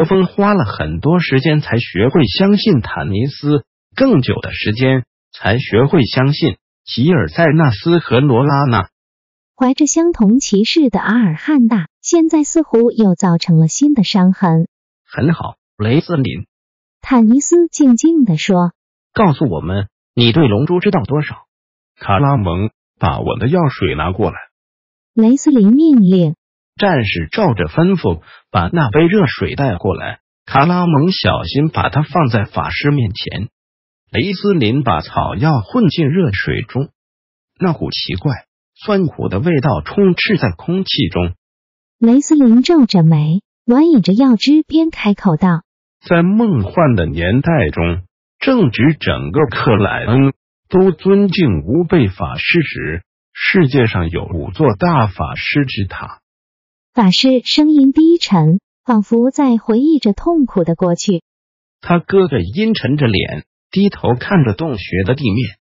何风花了很多时间才学会相信坦尼斯，更久的时间才学会相信吉尔塞纳斯和罗拉娜。怀着相同歧视的阿尔汉娜，现在似乎又造成了新的伤痕。很好，雷斯林，坦尼斯静静地说：“告诉我们，你对龙珠知道多少？”卡拉蒙，把我的药水拿过来。雷斯林命令。战士照着吩咐，把那杯热水带过来。卡拉蒙小心把它放在法师面前。雷斯林把草药混进热水中，那股奇怪酸苦的味道充斥在空气中。雷斯林皱着眉，暖饮着药汁，边开口道：“在梦幻的年代中，正值整个克莱恩都尊敬无辈法师时，世界上有五座大法师之塔。”法师声音低沉，仿佛在回忆着痛苦的过去。他哥哥阴沉着脸，低头看着洞穴的地面。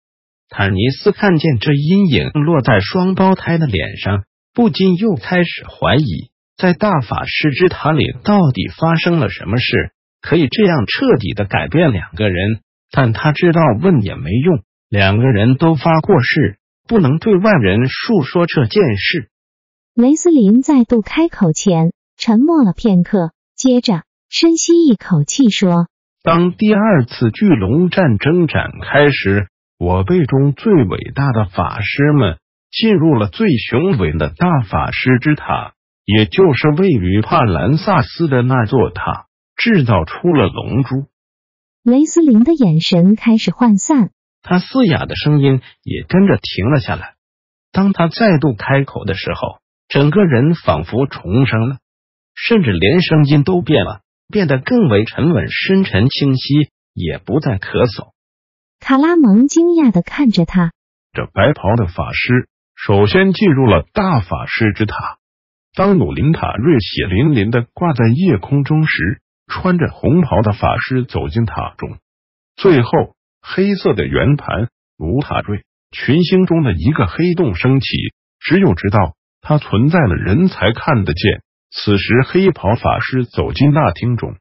坦尼斯看见这阴影落在双胞胎的脸上，不禁又开始怀疑，在大法师之塔里到底发生了什么事，可以这样彻底的改变两个人。但他知道问也没用，两个人都发过誓，不能对外人述说这件事。雷斯林再度开口前，沉默了片刻，接着深吸一口气说：“当第二次巨龙战争展开时，我辈中最伟大的法师们进入了最雄伟的大法师之塔，也就是位于帕兰萨斯的那座塔，制造出了龙珠。”雷斯林的眼神开始涣散，他嘶哑的声音也跟着停了下来。当他再度开口的时候。整个人仿佛重生了，甚至连声音都变了，变得更为沉稳、深沉、清晰，也不再咳嗽。卡拉蒙惊讶的看着他，这白袍的法师首先进入了大法师之塔。当努林塔瑞血淋淋的挂在夜空中时，穿着红袍的法师走进塔中。最后，黑色的圆盘如塔瑞，群星中的一个黑洞升起，只有知道。它存在了人才看得见。此时，黑袍法师走进大厅中，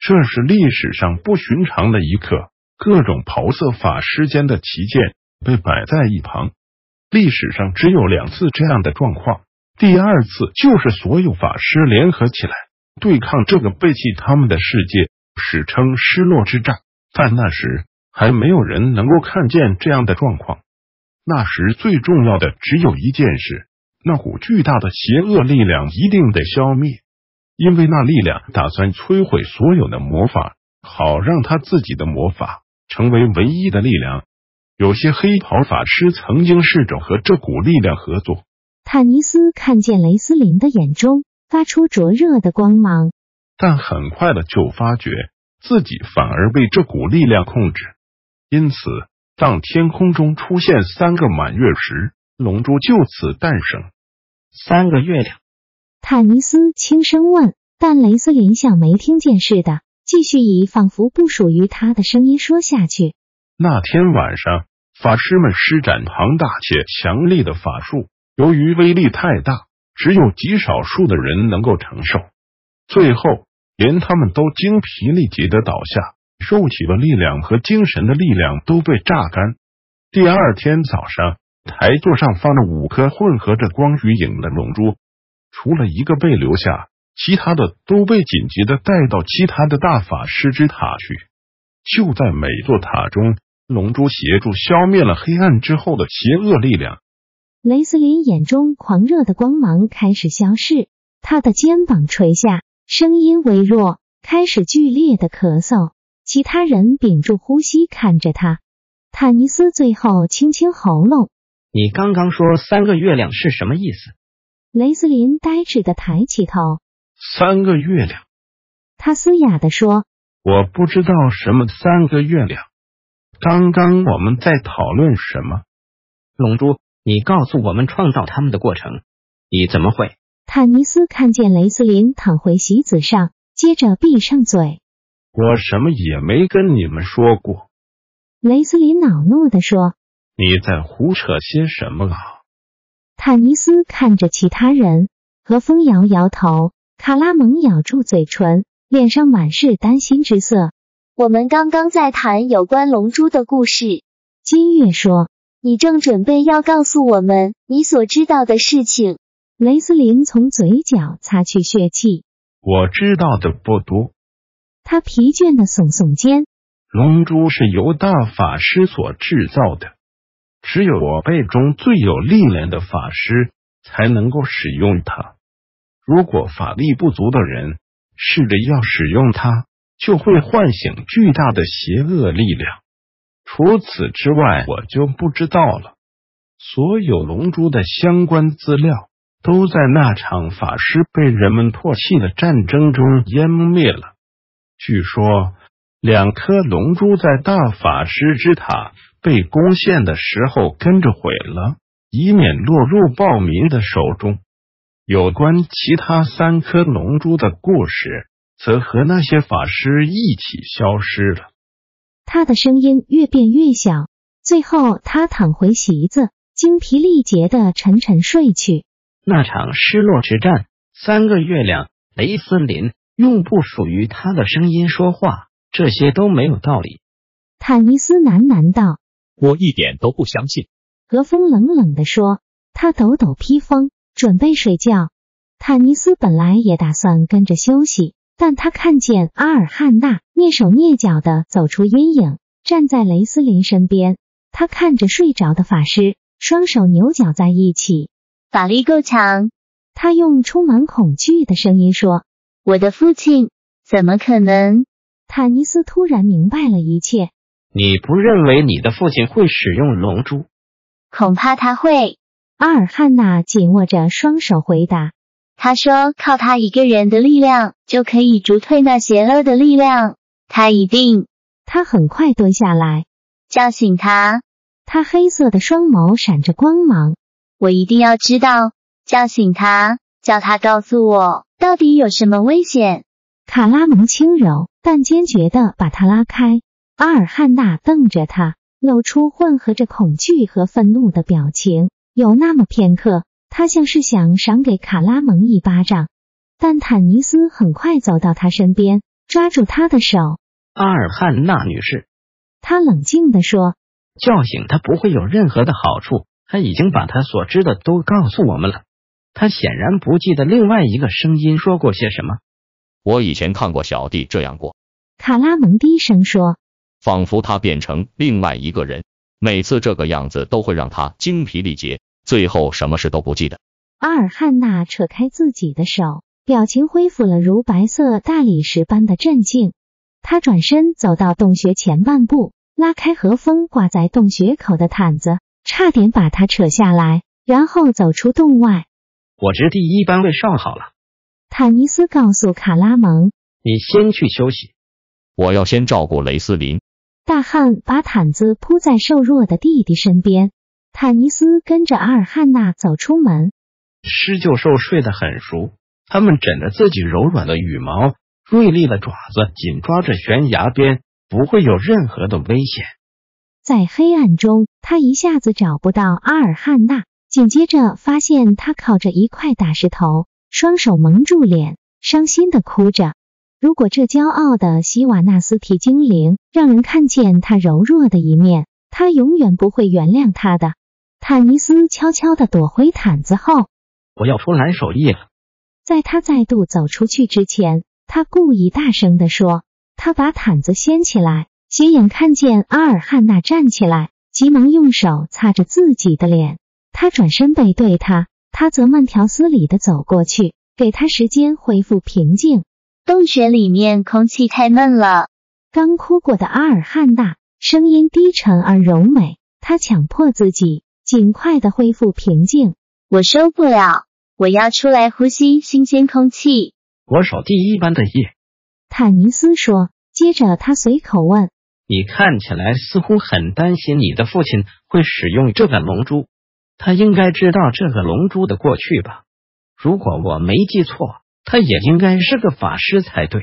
这是历史上不寻常的一刻。各种袍色法师间的旗舰被摆在一旁。历史上只有两次这样的状况，第二次就是所有法师联合起来对抗这个背弃他们的世界，史称“失落之战”。但那时还没有人能够看见这样的状况。那时最重要的只有一件事。那股巨大的邪恶力量一定得消灭，因为那力量打算摧毁所有的魔法，好让他自己的魔法成为唯一的力量。有些黑袍法师曾经试着和这股力量合作。坦尼斯看见雷斯林的眼中发出灼热的光芒，但很快的就发觉自己反而被这股力量控制。因此，当天空中出现三个满月时，龙珠就此诞生。三个月亮，坦尼斯轻声问，但雷斯林像没听见似的，继续以仿佛不属于他的声音说下去。那天晚上，法师们施展庞大且强力的法术，由于威力太大，只有极少数的人能够承受。最后，连他们都精疲力竭的倒下，肉体的力量和精神的力量都被榨干。第二天早上。台座上放着五颗混合着光与影的龙珠，除了一个被留下，其他的都被紧急的带到其他的大法师之塔去。就在每座塔中，龙珠协助消灭了黑暗之后的邪恶力量。雷斯林眼中狂热的光芒开始消逝，他的肩膀垂下，声音微弱，开始剧烈的咳嗽。其他人屏住呼吸看着他。坦尼斯最后清清喉咙。你刚刚说三个月亮是什么意思？雷斯林呆滞的抬起头。三个月亮。他嘶哑的说：“我不知道什么三个月亮。刚刚我们在讨论什么？龙珠，你告诉我们创造他们的过程。你怎么会？”坦尼斯看见雷斯林躺回席子上，接着闭上嘴。我什么也没跟你们说过。雷斯林恼怒的说：“你在胡扯些什么啊？”坦尼斯看着其他人，何风摇摇头，卡拉蒙咬住嘴唇，脸上满是担心之色。我们刚刚在谈有关龙珠的故事。金月说：“你正准备要告诉我们你所知道的事情。”雷斯林从嘴角擦去血迹。我知道的不多。他疲倦的耸耸肩。龙珠是由大法师所制造的，只有我辈中最有力量的法师才能够使用它。如果法力不足的人试着要使用它，就会唤醒巨大的邪恶力量。除此之外，我就不知道了。所有龙珠的相关资料都在那场法师被人们唾弃的战争中湮灭了。据说。两颗龙珠在大法师之塔被攻陷的时候跟着毁了，以免落入暴民的手中。有关其他三颗龙珠的故事，则和那些法师一起消失了。他的声音越变越小，最后他躺回席子，精疲力竭的沉沉睡去。那场失落之战，三个月亮，雷森林用不属于他的声音说话。这些都没有道理。坦尼斯喃喃道：“我一点都不相信。”何风冷冷的说：“他抖抖披风，准备睡觉。”坦尼斯本来也打算跟着休息，但他看见阿尔汉娜蹑手蹑脚的走出阴影，站在雷斯林身边。他看着睡着的法师，双手扭绞在一起，法力够强。他用充满恐惧的声音说：“我的父亲怎么可能？”坦尼斯突然明白了一切。你不认为你的父亲会使用龙珠？恐怕他会。阿尔汉娜紧握着双手回答：“他说，靠他一个人的力量就可以逐退那邪恶的力量。他一定……他很快蹲下来，叫醒他。他黑色的双眸闪着光芒。我一定要知道，叫醒他，叫他告诉我到底有什么危险。”卡拉蒙轻柔但坚决的把他拉开。阿尔汉娜瞪着他，露出混合着恐惧和愤怒的表情。有那么片刻，他像是想赏给卡拉蒙一巴掌。但坦尼斯很快走到他身边，抓住他的手。阿尔汉娜女士，他冷静地说：“叫醒他不会有任何的好处。他已经把他所知的都告诉我们了。他显然不记得另外一个声音说过些什么。”我以前看过小弟这样过，卡拉蒙低声说，仿佛他变成另外一个人，每次这个样子都会让他精疲力竭，最后什么事都不记得。阿尔汉娜扯开自己的手，表情恢复了如白色大理石般的镇静。他转身走到洞穴前半步，拉开和风挂在洞穴口的毯子，差点把它扯下来，然后走出洞外。我值第一班位上好了。坦尼斯告诉卡拉蒙：“你先去休息，我要先照顾雷斯林。”大汉把毯子铺在瘦弱的弟弟身边。坦尼斯跟着阿尔汉娜走出门。狮鹫兽睡得很熟，他们枕着自己柔软的羽毛，锐利的爪子紧抓着悬崖边，不会有任何的危险。在黑暗中，他一下子找不到阿尔汉娜，紧接着发现他靠着一块大石头。双手蒙住脸，伤心的哭着。如果这骄傲的希瓦纳斯提精灵让人看见他柔弱的一面，他永远不会原谅他的。坦尼斯悄悄的躲回毯子后，我要出蓝手艺了。在他再度走出去之前，他故意大声的说：“他把毯子掀起来，斜眼看见阿尔汉娜站起来，急忙用手擦着自己的脸。他转身背对他。”他则慢条斯理的走过去，给他时间恢复平静。洞穴里面空气太闷了。刚哭过的阿尔汉娜声音低沉而柔美，她强迫自己尽快的恢复平静。我受不了，我要出来呼吸新鲜空气。我守第一班的夜。坦尼斯说，接着他随口问：“你看起来似乎很担心你的父亲会使用这个龙珠，他应该知道这个龙珠的过去吧？如果我没记错，他也应该是个法师才对。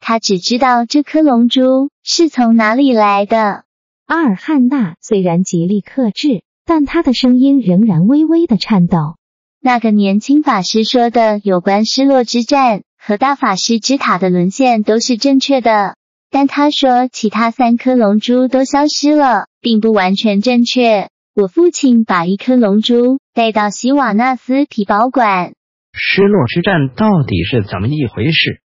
他只知道这颗龙珠是从哪里来的。”阿尔汉娜虽然极力克制，但他的声音仍然微微的颤抖。那个年轻法师说的有关失落之战和大法师之塔的沦陷都是正确的，但他说其他三颗龙珠都消失了，并不完全正确。我父亲把一颗龙珠带到希瓦纳斯皮保管。失落之战到底是怎么一回事？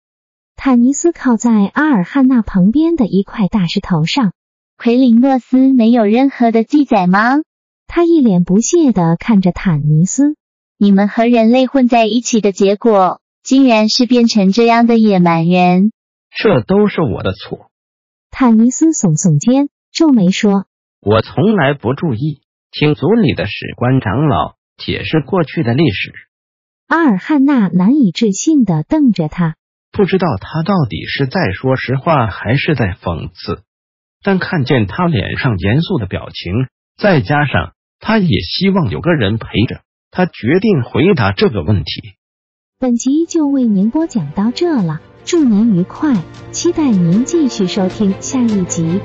坦尼斯靠在阿尔汉纳旁边的一块大石头上。奎林诺斯没有任何的记载吗？他一脸不屑的看着坦尼斯。你们和人类混在一起的结果，竟然是变成这样的野蛮人。这都是我的错。坦尼斯耸耸肩，皱眉说：“我从来不注意请族里的史官长老解释过去的历史。”阿尔汉娜难以置信的瞪着他，不知道他到底是在说实话还是在讽刺。但看见他脸上严肃的表情，再加上他也希望有个人陪着。他决定回答这个问题。本集就为您播讲到这了，祝您愉快，期待您继续收听下一集。